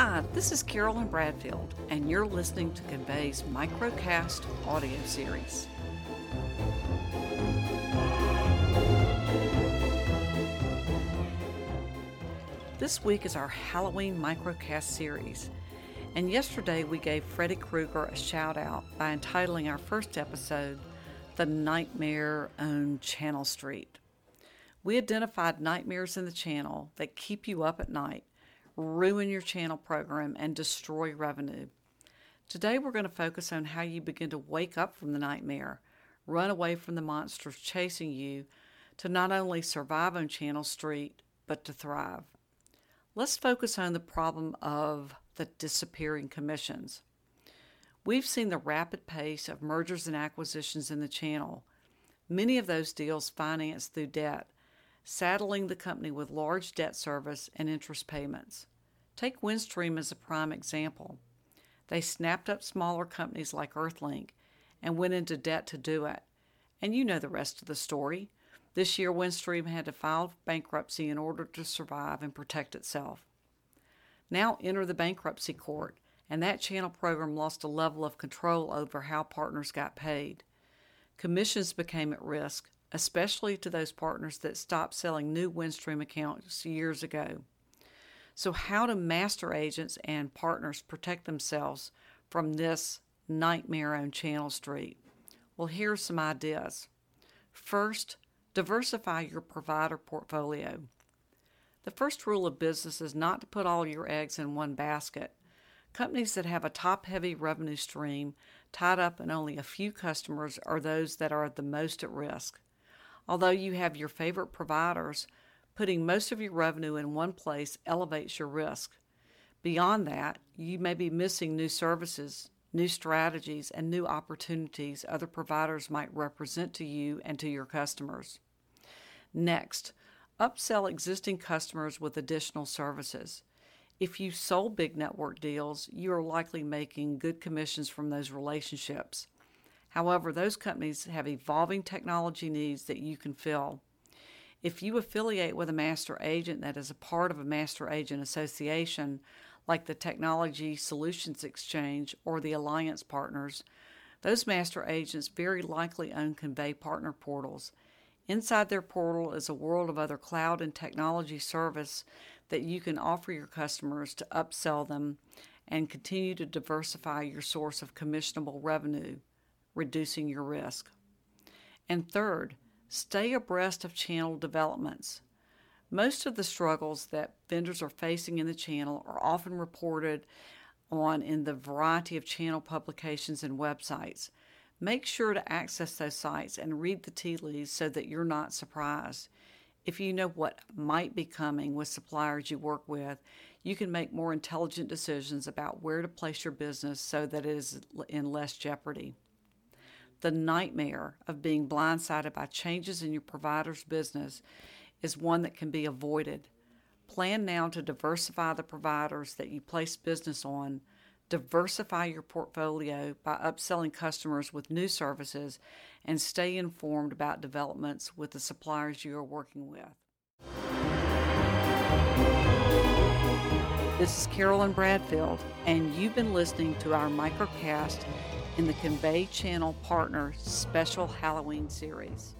Hi, this is Carolyn Bradfield, and you're listening to Convey's Microcast audio series. This week is our Halloween Microcast series, and yesterday we gave Freddy Krueger a shout out by entitling our first episode The Nightmare on Channel Street. We identified nightmares in the channel that keep you up at night ruin your channel program, and destroy revenue. Today, we're going to focus on how you begin to wake up from the nightmare, run away from the monsters chasing you, to not only survive on Channel Street, but to thrive. Let's focus on the problem of the disappearing commissions. We've seen the rapid pace of mergers and acquisitions in the channel, many of those deals financed through debt saddling the company with large debt service and interest payments. Take Windstream as a prime example. They snapped up smaller companies like Earthlink and went into debt to do it. And you know the rest of the story. This year, Windstream had to file bankruptcy in order to survive and protect itself. Now enter the bankruptcy court, and that channel program lost a level of control over how partners got paid. Commissions became at risk, especially to those partners that stopped selling new Windstream accounts years ago. So, how do master agents and partners protect themselves from this nightmare on Channel Street? Well, here are some ideas. First, diversify your provider portfolio. The first rule of business is not to put all your eggs in one basket. Companies that have a top heavy revenue stream tied up in only a few customers are those that are the most at risk. Although you have your favorite providers, putting most of your revenue in one place elevates your risk. Beyond that, you may be missing new services, new strategies, and new opportunities other providers might represent to you and to your customers. Next, upsell existing customers with additional services. If you sold big network deals, you are likely making good commissions from those relationships. However, those companies have evolving technology needs that you can fill. If you affiliate with a master agent that is a part of a master agent association, like the Technology Solutions Exchange or the Alliance Partners, those master agents very likely own Convey partner portals. Inside their portal is a world of other cloud and technology service that you can offer your customers to upsell them and continue to diversify your source of commissionable revenue reducing your risk. And third, stay abreast of channel developments. Most of the struggles that vendors are facing in the channel are often reported on in the variety of channel publications and websites. Make sure to access those sites and read the tea leaves so that you're not surprised. If you know what might be coming with suppliers you work with, you can make more intelligent decisions about where to place your business so that it is in less jeopardy. The nightmare of being blindsided by changes in your provider's business is one that can be avoided. Plan now to diversify the providers that you place business on. Diversify your portfolio by upselling customers with new services and stay informed about developments with the suppliers you are working with. This is Carolyn Bradfield, and you've been listening to our microcast in the Convey Channel Partner Special Halloween Series.